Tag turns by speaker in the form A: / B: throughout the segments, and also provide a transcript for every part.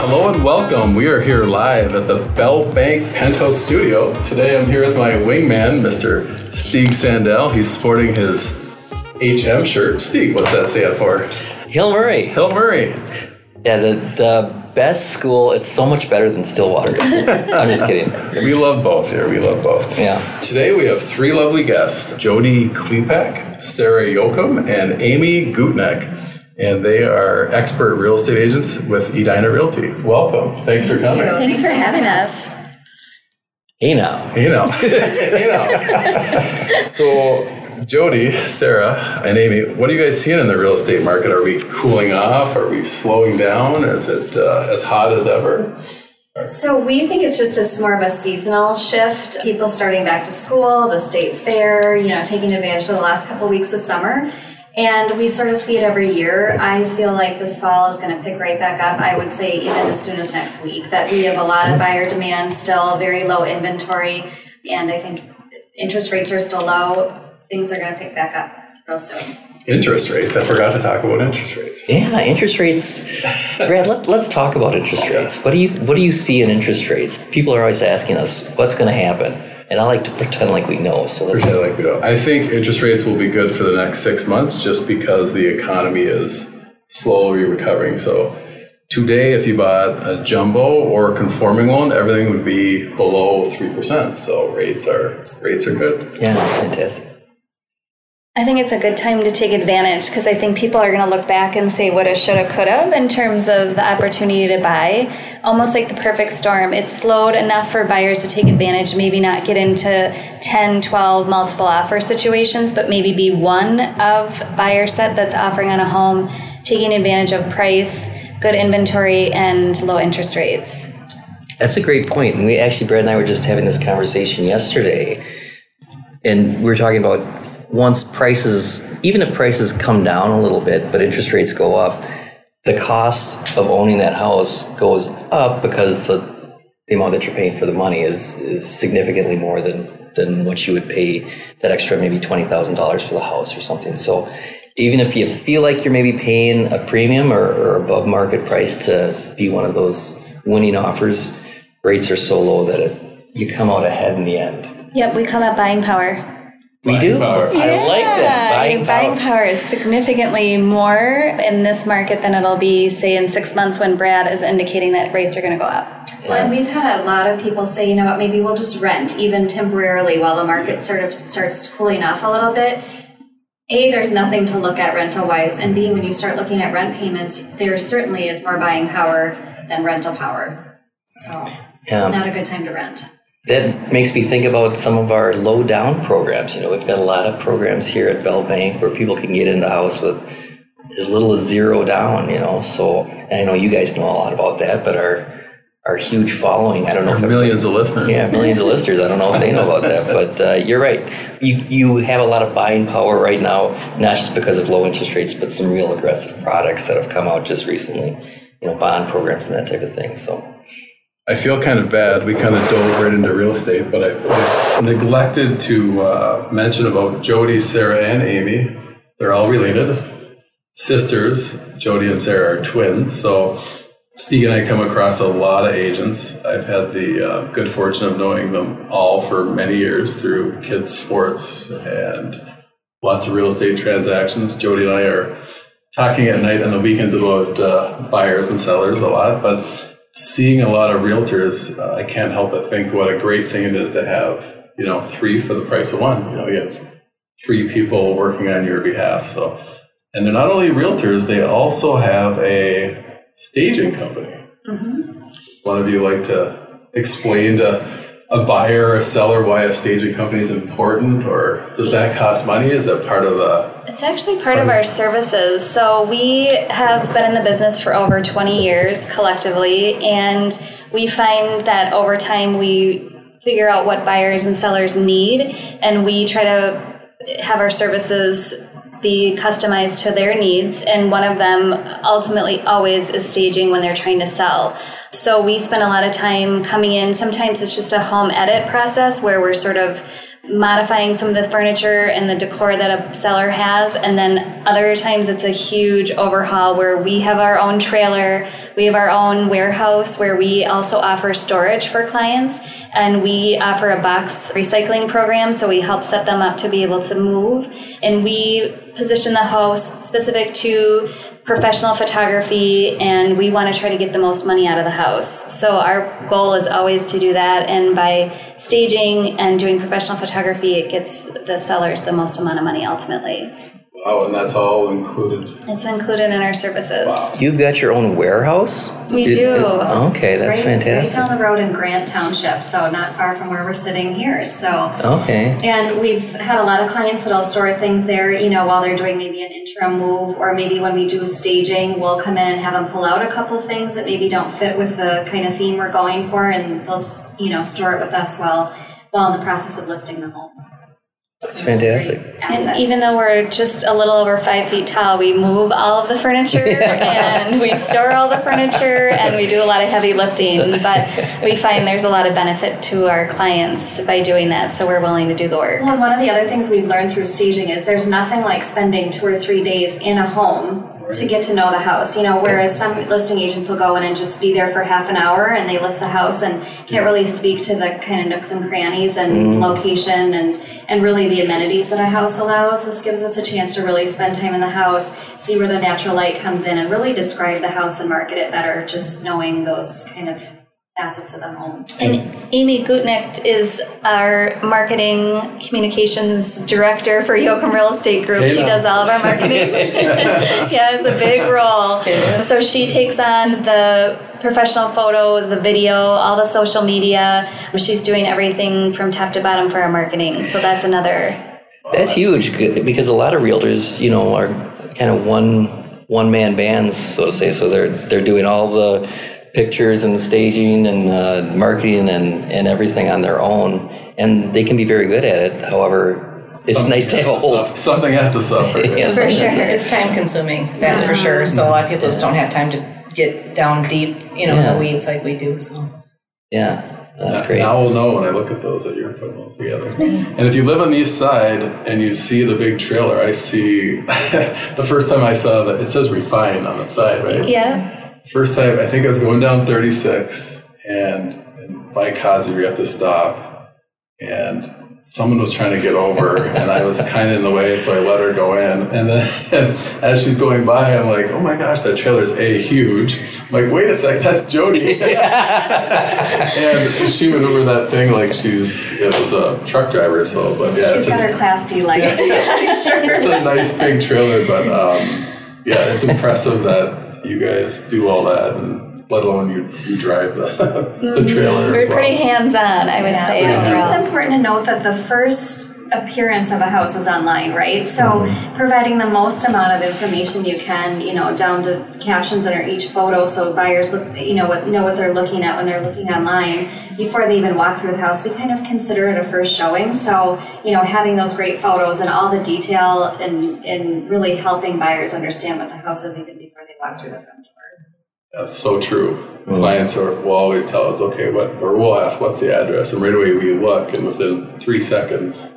A: Hello and welcome. We are here live at the Bell Bank Penthouse Studio. Today I'm here with my wingman, Mr. Stieg Sandell. He's sporting his HM shirt. Stieg, what's that stand for?
B: Hill Murray.
A: Hill Murray.
B: Yeah, the, the best school. It's so much better than Stillwater. I'm just kidding.
A: We love both here. We love both.
B: Yeah.
A: Today we have three lovely guests Jody Klepak, Sarah Yocum, and Amy Gutneck. And they are expert real estate agents with Edina Realty. Welcome. Thanks for coming.
C: Thanks for having us.
B: Hey now.
A: You know. you know. so, Jody, Sarah, and Amy, what are you guys seeing in the real estate market? Are we cooling off? Are we slowing down? Is it uh, as hot as ever?
C: So we think it's just a more of a seasonal shift. People starting back to school, the state fair, you know, taking advantage of the last couple weeks of summer. And we sort of see it every year. I feel like this fall is going to pick right back up. I would say even as soon as next week that we have a lot of buyer demand still, very low inventory, and I think interest rates are still low. Things are going to pick back up real soon.
A: Interest rates. I forgot to talk about interest rates.
B: Yeah, interest rates. Brad, let, let's talk about interest rates. What do you what do you see in interest rates? People are always asking us what's going to happen, and I like to pretend like we know. So let's.
A: Pretend like we don't. I think interest rates will be good for the next six months just because the economy is slowly recovering. So today, if you bought a jumbo or a conforming loan, everything would be below three percent. So rates are rates are good.
B: Yeah, that's fantastic.
D: I think it's a good time to take advantage because I think people are going to look back and say woulda, shoulda, coulda in terms of the opportunity to buy. Almost like the perfect storm. It's slowed enough for buyers to take advantage, maybe not get into 10, 12 multiple offer situations, but maybe be one of buyer set that's offering on a home, taking advantage of price, good inventory, and low interest rates.
B: That's a great point. And we actually, Brad and I were just having this conversation yesterday, and we were talking about once prices, even if prices come down a little bit, but interest rates go up, the cost of owning that house goes up because the the amount that you're paying for the money is is significantly more than than what you would pay that extra maybe twenty thousand dollars for the house or something. So even if you feel like you're maybe paying a premium or, or above market price to be one of those winning offers, rates are so low that it, you come out ahead in the end.
D: Yep, we call that buying power.
B: We
A: Buying
B: do.
A: power.
B: I like that. Buying,
D: buying
B: power.
D: power is significantly more in this market than it'll be, say, in six months when Brad is indicating that rates are going to go up.
C: Well, and we've had a lot of people say, you know what, maybe we'll just rent even temporarily while the market sort of starts cooling off a little bit. A, there's nothing to look at rental wise, and B, mm-hmm. when you start looking at rent payments, there certainly is more buying power than rental power. So,
B: Yeah.
C: not a good time to rent.
B: That makes me think about some of our low down programs. You know, we've got a lot of programs here at Bell Bank where people can get into the house with as little as zero down. You know, so and I know you guys know a lot about that, but our our huge following. I don't know if
A: Millions of listeners.
B: Yeah, millions of listeners. I don't know if they know about that, but uh, you're right. You you have a lot of buying power right now, not just because of low interest rates, but some real aggressive products that have come out just recently. You know, bond programs and that type of thing. So
A: I feel kind of bad. We kind of dove right into real estate, but I, I neglected to uh, mention about Jody, Sarah, and Amy. They're all related. Sisters. Jody and Sarah are twins. So Steve and I come across a lot of agents. I've had the uh, good fortune of knowing them all for many years through kids' sports and lots of real estate transactions. Jody and I are talking at night on the weekends about uh, buyers and sellers a lot, but seeing a lot of realtors, uh, I can't help but think what a great thing it is to have, you know, three for the price of one. You know, you have three people working on your behalf. So, and they're not only realtors, they also have a staging company. One of you like to explain to a buyer or a seller why a staging company is important, or does that cost money? Is that part of the
D: It's actually part of our services. So we have been in the business for over 20 years collectively, and we find that over time we figure out what buyers and sellers need, and we try to have our services be customized to their needs. And one of them ultimately always is staging when they're trying to sell. So we spend a lot of time coming in. Sometimes it's just a home edit process where we're sort of modifying some of the furniture and the decor that a seller has. And then other times it's a huge overhaul where we have our own trailer, we have our own warehouse where we also offer storage for clients. And we offer a box recycling program, so we help set them up to be able to move. And we position the house specific to professional photography and we want to try to get the most money out of the house. So our goal is always to do that and by staging and doing professional photography it gets the sellers the most amount of money ultimately.
A: Wow, and that's all included.
D: It's included in our services.
A: Wow.
B: You've got your own warehouse?
D: We
B: Did-
D: do.
B: Okay, that's
C: right,
B: fantastic.
C: Right down the road in Grant Township, so not far from where we're sitting here. So,
B: Okay.
C: and we've had a lot of clients that'll store things there, you know, while they're doing maybe an interim move, or maybe when we do staging, we'll come in and have them pull out a couple things that maybe don't fit with the kind of theme we're going for, and they'll, you know, store it with us while while in the process of listing the home.
B: That's
C: it's
B: fantastic.
D: And even though we're just a little over five feet tall, we move all of the furniture and we store all the furniture and we do a lot of heavy lifting. But we find there's a lot of benefit to our clients by doing that, so we're willing to do the work.
C: Well, one of the other things we've learned through staging is there's nothing like spending two or three days in a home to get to know the house. You know, whereas some listing agents will go in and just be there for half an hour and they list the house and can't really speak to the kind of nooks and crannies and mm-hmm. location and and really the amenities that a house allows. This gives us a chance to really spend time in the house, see where the natural light comes in, and really describe the house and market it better. Just knowing those kind of facets of the home.
D: And Amy Gutnicht is our marketing communications director for Yocum Real Estate Group.
A: Hey
D: she does all of our marketing. yeah, it's a big role. So she takes on the professional photos, the video, all the social media. She's doing everything from top to bottom for our marketing. So that's another
B: That's huge because a lot of realtors, you know, are kind of one one man bands, so to say. So they're they're doing all the pictures and the staging and uh, marketing and and everything on their own, and they can be very good at it. However, it's nice to have a whole.
A: suffer- Something has to suffer.
B: Yeah.
E: For sure. It's time consuming, that's for sure. So a lot of people just don't have time to get down deep, you know, in the weeds like we do, so.
B: Yeah, that's great.
A: Now we'll know when I look at those that you're putting those together. and if you live on the east side and you see the big trailer, I see the first time I saw that it says refine on the side, right?
D: yeah.
A: First time I think I was going down 36 and, and by Kazi you have to stop. And someone was trying to get over and I was kind of in the way so I let her go in. And then as she's going by I'm like oh my gosh that trailer's a huge. I'm like wait a sec that's Jody. And she maneuvered that thing like she's it was a truck driver so but yeah
C: She's
A: it's
C: got
A: a,
C: her Class D license.
A: it's a nice big trailer but um, yeah it's impressive that you guys do all that and let alone you, you drive the, the trailer
D: We're
A: as well.
D: pretty hands on, I would
C: Yeah,
D: say.
C: but I think it's important to note that the first appearance of a house is online, right? So mm-hmm. providing the most amount of information you can, you know, down to captions under each photo, so buyers look, you know, what know what they're looking at when they're looking online before they even walk through the house. We kind of consider it a first showing. So you know, having those great photos and all the detail and and really helping buyers understand what the house is even before walk through the front door.
A: That's so true. Clients are, will always tell us, okay, what, or we'll ask, what's the address? And right away we look, and within three seconds,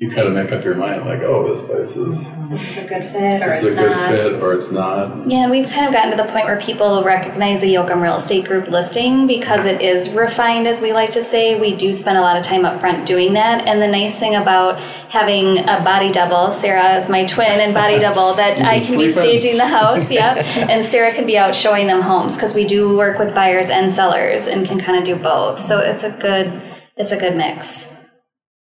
A: you kind of make up your mind, like, oh, this place is,
C: This is a good fit, or
A: this
C: it's
A: is a good
C: not.
A: fit, or it's not.
D: Yeah, and we've kind of gotten to the point where people recognize a Yocum Real Estate Group listing because it is refined, as we like to say. We do spend a lot of time up front doing that. And the nice thing about having a body double, Sarah is my twin and body double, that I can be
A: sleep in.
D: staging the house, yeah, and Sarah can be out showing them homes because we do work with buyers and sellers and can kind of do both. So it's a good, it's a good mix.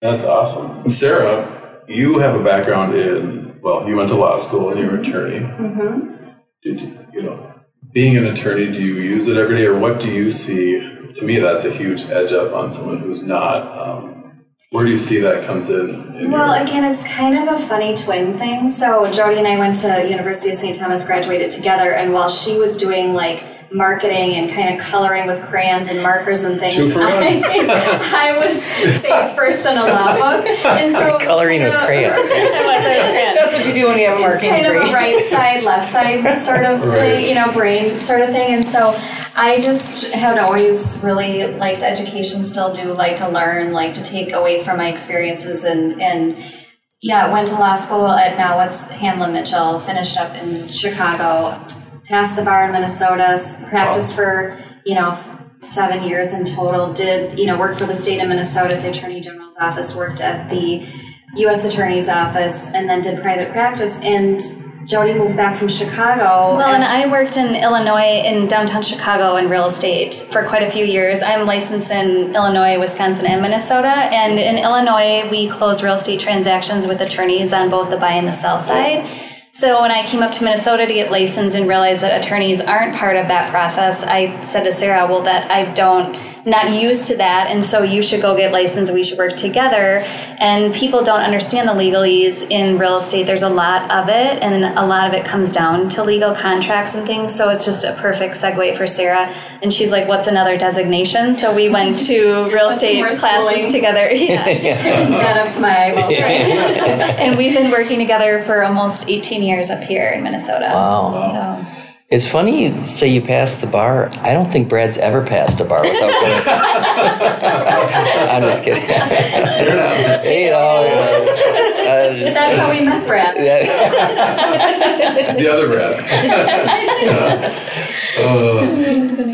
A: That's awesome. Sarah, you have a background in, well, you went to law school and you're an attorney. Mm-hmm. Did you, you know, being an attorney, do you use it every day, or what do you see? To me, that's a huge edge up on someone who's not. Um, where do you see that comes in? in
C: Well,
A: your,
C: again, it's kind of a funny twin thing. So Jody and I went to University of St. Thomas, graduated together, and while she was doing like marketing and kind of coloring with crayons and markers and things.
A: Two for one.
C: I, I was face first on a law book, and so
B: Coloring
C: kind
B: with
C: of-
B: crayon.
E: That's what you do when you have a
C: it's
E: marketing
C: kind of a right side, left side sort of
A: Right.
C: thing, you know, brain sort of thing. And so I just had always really liked education, still do like to learn, like to take away from my experiences and, and yeah, went to law school at now it's Hamline Mitchell, finished up in Chicago, passed the bar in Minnesota, s- practiced for, you know, seven years in total, did, you know, worked for the state of Minnesota at the Attorney General's office, worked at the U.S. Attorney's office, and then did private practice. And Jody moved back from Chicago.
D: Well, and I worked in Illinois, in downtown Chicago, in real estate for quite a few years. I'm licensed in Illinois, Wisconsin, and Minnesota. And in Illinois, we close real estate transactions with attorneys on both the buy and the sell side. So when I came up to Minnesota to get licensed and realized that attorneys aren't part of that process, I said to Sarah, "Well, that I don't." Not used to that, and so you should go get licensed. We should work together. And people don't understand the legalese in real estate. There's a lot of it, and a lot of it comes down to legal contracts and things. So it's just a perfect segue for Sarah. And she's like, "What's another designation?" So we went to real estate classes
C: schooling?
D: together. Yeah.
C: dead up to my eyeballs,
D: and we've been working together for almost 18 years up here in Minnesota.
B: Wow.
D: So
B: It's funny you say you passed the bar. I don't think Brad's ever passed a bar without going. I'm just kidding.
A: You're not.
B: Oh, you
C: That's how we met Brad.
B: that-
A: The other Brad. Uh,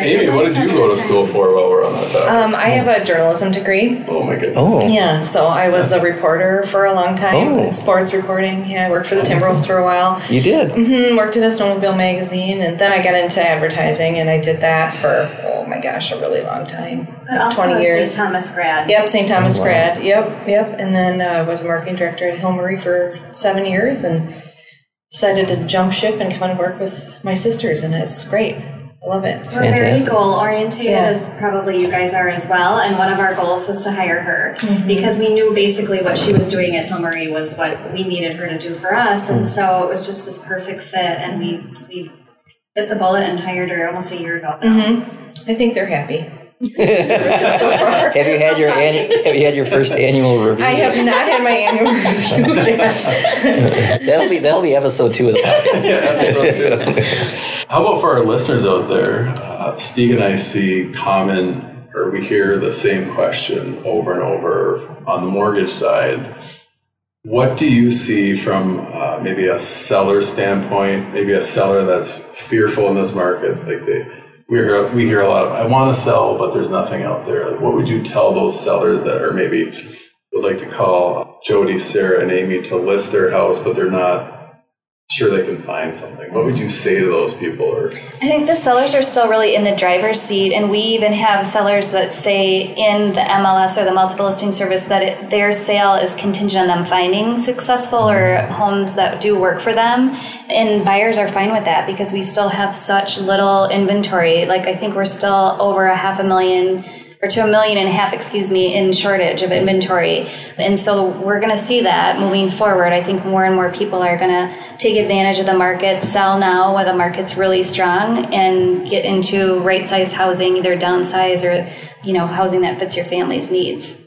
A: Amy, what did you go to school for while we're on that topic?
E: Um, I have a journalism degree.
A: oh my goodness.
B: oh,
E: Yeah, so I was a reporter for a long time,
B: Oh.
E: sports reporting. Yeah, I worked for the Timberwolves for a while.
B: you did.
E: Mm-hmm, worked in a snowmobile magazine, and then I got into advertising, and I did that for oh my gosh, a really long time,
C: But also
E: twenty years.
C: St. Thomas grad.
E: Yep, St. Thomas
B: Oh, wow.
E: grad. Yep, yep. And then uh, I was a marketing director at Hill Murray for seven years, and decided to jump ship and come and work with my sisters, and it's great. I love it.
C: We're very goal orientated,
E: Yeah.
C: as probably you guys are as well. And one of our goals was to hire her
E: Mm-hmm.
C: because we knew basically what she was doing at Hill Murray was what we needed her to do for us.
E: Mm.
C: And so it was just this perfect fit. And we, we bit the bullet and hired her almost a year ago. now.
E: Mm-hmm. I think they're happy.
B: Have you had your annu- Have you had your first annual review?
E: I have not had my annual review yet.
B: That'll be that'll be episode two of the podcast.
A: Yeah, that's so too. How about for our listeners out there? Uh, Steve and I see common, or we hear the same question over and over on the mortgage side. What do you see from uh, maybe a seller standpoint? Maybe a seller that's fearful in this market, like they. We hear, we hear a lot of, I want to sell, but there's nothing out there. Like, what would you tell those sellers that are maybe would like to call Jody, Sarah, and Amy to list their house, but they're not sure they can find something. What would you say to those people? Or
D: I think the sellers are still really in the driver's seat, and we even have sellers that say in the MLS or the multiple listing service that it, their sale is contingent on them finding successful or homes that do work for them. And buyers are fine with that because we still have such little inventory. Like, I think we're still over a half a million or to a million and a half, excuse me, in shortage of inventory. And so we're going to see that moving forward. I think more and more people are going to take advantage of the market, sell now while the market's really strong, and get into right size housing, either downsize or you know housing that fits your family's needs.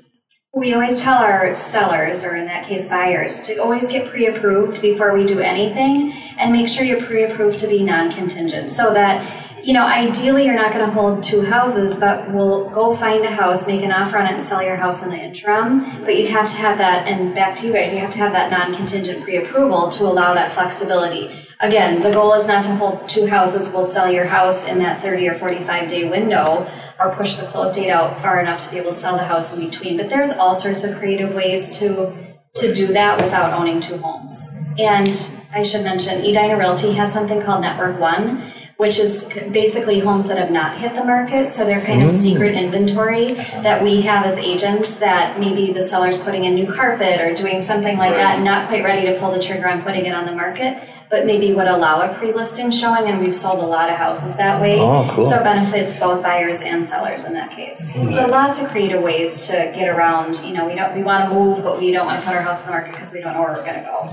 C: We always tell our sellers, or in that case buyers, to always get pre-approved before we do anything and make sure you're pre-approved to be non-contingent so that you know, ideally you're not going to hold two houses, but we'll go find a house, make an offer on it, and sell your house in the interim. But you have to have that, and back to you guys, you have to have that non-contingent pre-approval to allow that flexibility. Again, the goal is not to hold two houses. We'll sell your house in that 30 or 45 day window, or push the close date out far enough to be able to sell the house in between. But there's all sorts of creative ways to to do that without owning two homes. And I should mention, Edina Realty has something called Network One, which is basically homes that have not hit the market. So they're kind of secret inventory that we have as agents that maybe the seller's putting in new carpet or doing something like that, not quite ready to pull the trigger on putting it on the market, but maybe would allow a pre-listing showing. And we've sold a lot of houses that way.
B: Oh, cool.
C: So it benefits both buyers and sellers in that case. So lots of creative ways to get around. You know, we don't we want to move, but we don't want to put our house on the market because we don't know where we're going to go.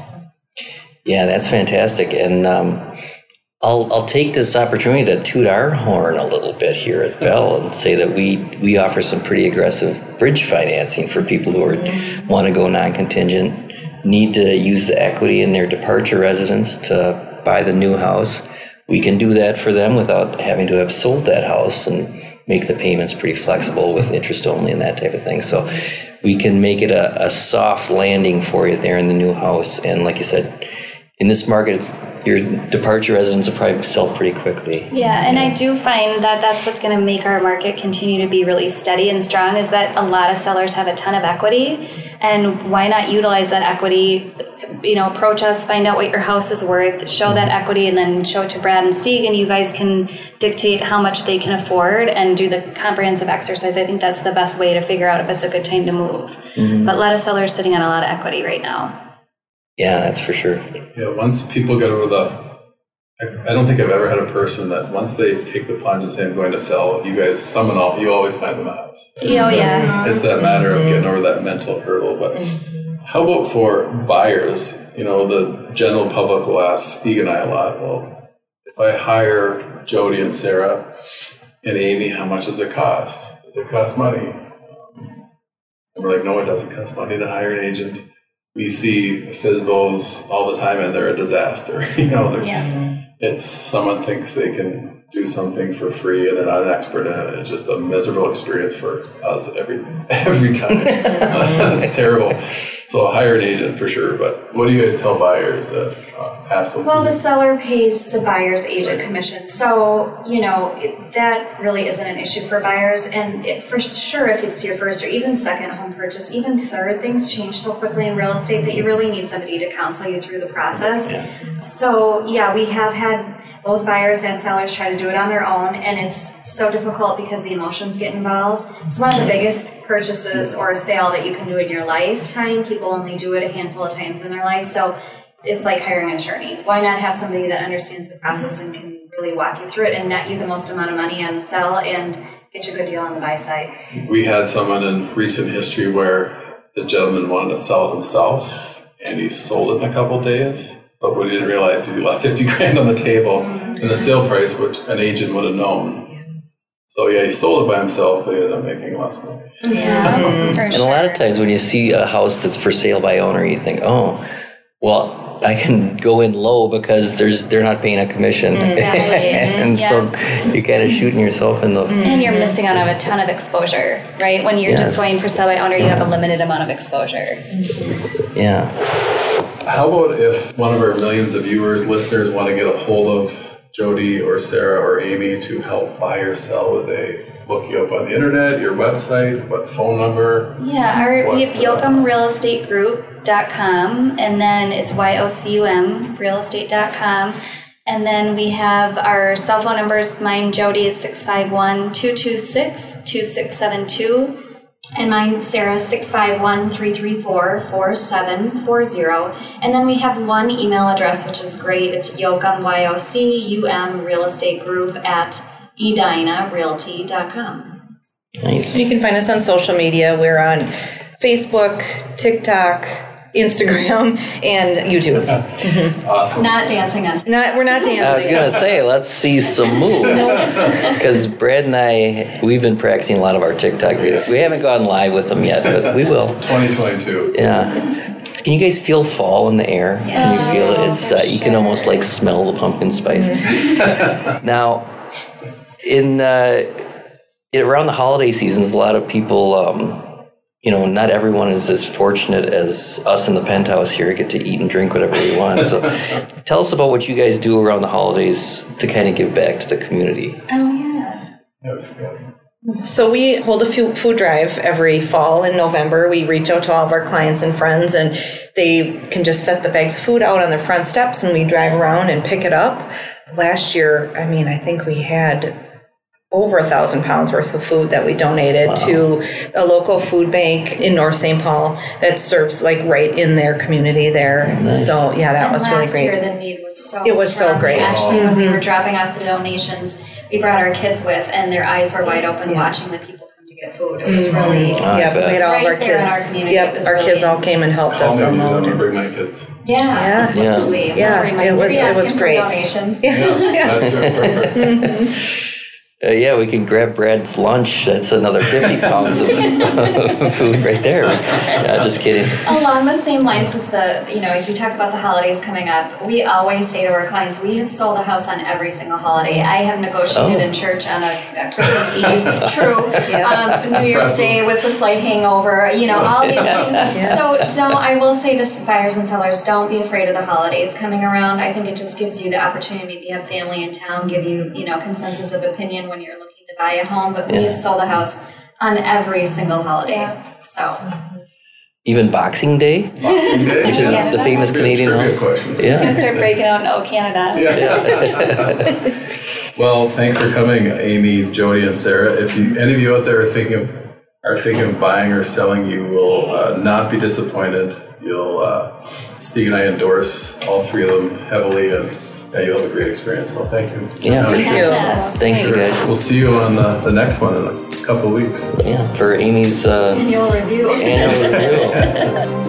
B: Yeah, that's fantastic. And um, I'll, I'll take this opportunity to toot our horn a little bit here at Bell and say that we, we offer some pretty aggressive bridge financing for people who are, want to go non-contingent, need to use the equity in their departure residence to buy the new house. We can do that for them without having to have sold that house and make the payments pretty flexible with interest only and that type of thing. So we can make it a, a soft landing for you there in the new house. And like you said, in this market, your departure residence will probably sell pretty quickly.
D: Yeah, and I do find that that's what's going to make our market continue to be really steady and strong is that a lot of sellers have a ton of equity. And why not utilize that equity? You know, approach us, find out what your house is worth, show that equity, and then show it to Brad and Stieg, and you guys can dictate how much they can afford and do the comprehensive exercise. I think that's the best way to figure out if it's a good time to move. Mm-hmm. But a lot of sellers sitting on a lot of equity right now.
B: Yeah, that's for sure.
A: Yeah, once people get over the, I, I don't think I've ever had a person that once they take the plunge and say I'm going to sell, you guys summon all, you always find them a house.
D: Oh, yeah.
A: It's that matter of getting over that mental hurdle. But how about for buyers? You know, the general public will ask Steve and I a lot. Well, if I hire Jody and Sarah and Amy, how much does it cost? Does it cost money? Um, And we're like, no, it doesn't cost money to hire an agent. We see FSBOs all the time, and they're a disaster. you know, they're,
D: Yeah.
A: it's someone thinks they can do something for free and they're not an expert in it. It's just a miserable experience for us every every time. it's terrible. So hire an agent for sure. But what do you guys tell buyers that uh, ask them?
C: Well, the seller pays the buyer's agent commission. So, you know, it, that really isn't an issue for buyers. And it, for sure, if it's your first or even second home purchase, even third, things change so quickly in real estate that you really need somebody to counsel you through the process. Yeah. So, yeah, we have had both buyers and sellers try to do it on their own, and it's so difficult because the emotions get involved. It's one of the biggest purchases or a sale that you can do in your lifetime. People only do it a handful of times in their life. So, it's like hiring an attorney. Why not have somebody that understands the process and can really walk you through it and net you the most amount of money on the sell and get you a good deal on the buy side?
A: we had someone in recent history where the gentleman wanted to sell himself and he sold it in a couple days. But what he didn't realize is he left 50 grand on the table mm-hmm. and the sale price, which an agent would have known. So yeah, he sold it by himself, but he ended up making less money.
D: Yeah, for
B: And a lot of times when you see a house that's for sale by owner, you think, oh, well, I can go in low because there's they're not paying a commission.
D: Mm, exactly.
B: and so you're kind of shooting yourself in the.
D: And you're mm-hmm. missing out on a ton of exposure, right? When you're just going for sell by owner, you have a limited amount of exposure.
B: Yeah.
A: How about if one of our millions of viewers, listeners want to get a hold of Jody or Sarah or Amy to help buy or sell? Would they look you up on the internet, your website, what phone number?
D: Yeah, our, we have
A: uh,
D: yocumrealestategroup.com and then it's Y-O-C-U-M realestate.com. And then we have our cell phone numbers. Mine, Jody, is 651-226-2672.
C: And mine, Sarah, 651 334 4740. And then we have one email address, which is great. It's yocum, Y O C U M, real estate group at edinarealty.com.
B: Nice.
E: You can find us on social media. We're on Facebook, TikTok, Instagram, and YouTube.
A: Awesome.
C: Not dancing on
E: Not we're not dancing.
B: I was gonna say, let's see some moves. Because Brad and I, we've been practicing a lot of our TikTok videos. We haven't gone live with them yet, but we will.
A: 2022.
B: Yeah. Can you guys feel fall in the air? Can you feel it? It's uh, you can almost like smell the pumpkin spice. now, in uh, it- around the holiday seasons, a lot of people, um, you know, not everyone is as fortunate as us in the penthouse here, get to eat and drink whatever we want. So, tell us about what you guys do around the holidays to kind of give back to the community.
D: Oh, yeah.
A: Yeah,
E: So we hold a fu- food drive every fall in November. We reach out to all of our clients and friends, and they can just set the bags of food out on their front steps, and we drive around and pick it up. Last year, I mean, I think we had over a thousand pounds worth of food that we donated to a local food bank in North St. Paul that serves like right in their community there. So yeah, that
C: And
E: was really great.
C: year, the need was so
E: It was so great. Mm-hmm.
C: Actually, when we were dropping off the donations, we brought our kids with, and their eyes were wide open watching the people come to get food. It was really
B: I
E: yeah, we had all of our
C: there in
E: kids.
C: our community, it
E: Yep, our
C: really-
E: kids all came and helped
A: Call
E: us
A: me if you
E: unload.
A: want
E: and-
A: bring my kids.
C: yeah, absolutely. So
E: Yeah, it was-
C: maybe
E: it was great.
C: Donations.
A: Yeah, that's it, perfect.
B: Uh, yeah, we can grab Brad's lunch. That's another 50 pounds of food right there. Yeah, just kidding.
C: Along the same lines as the, you know, as you talk about the holidays coming up, we always say to our clients, we have sold a house on every single holiday. I have negotiated
B: Oh.
C: in church on a, a Christmas Eve, true, um, New Year's
A: Impressive.
C: Day with a slight hangover, you know, all these things. So don't, I will say to buyers and sellers, don't be afraid of the holidays coming around. I think it just gives you the opportunity, maybe have family in town, give you, you know, consensus of opinion when you're looking to buy a home. But we have sold a house on every single holiday. So.
B: Even Boxing Day,
A: Boxing Day?
B: which is
C: Yeah.
B: the famous
A: Good
B: Canadian
A: trivia
B: home.
A: question.
B: Yeah.
C: gonna start breaking out in Oh Canada.
A: Well, thanks for coming, Amy, Jody, and Sarah. If you, any of you out there are thinking of, are thinking of buying or selling, you will uh, not be disappointed. You'll uh, Steve and I endorse all three of them heavily, and yeah, you'll have a great experience. So thank you.
B: Yeah.
A: For
E: Thank
A: coming.
E: you.
C: Yes.
B: Thanks, you guys.
A: We'll see you on the, the next one in a couple of weeks.
B: Yeah, for Amy's uh,
C: Annual review.
B: annual review.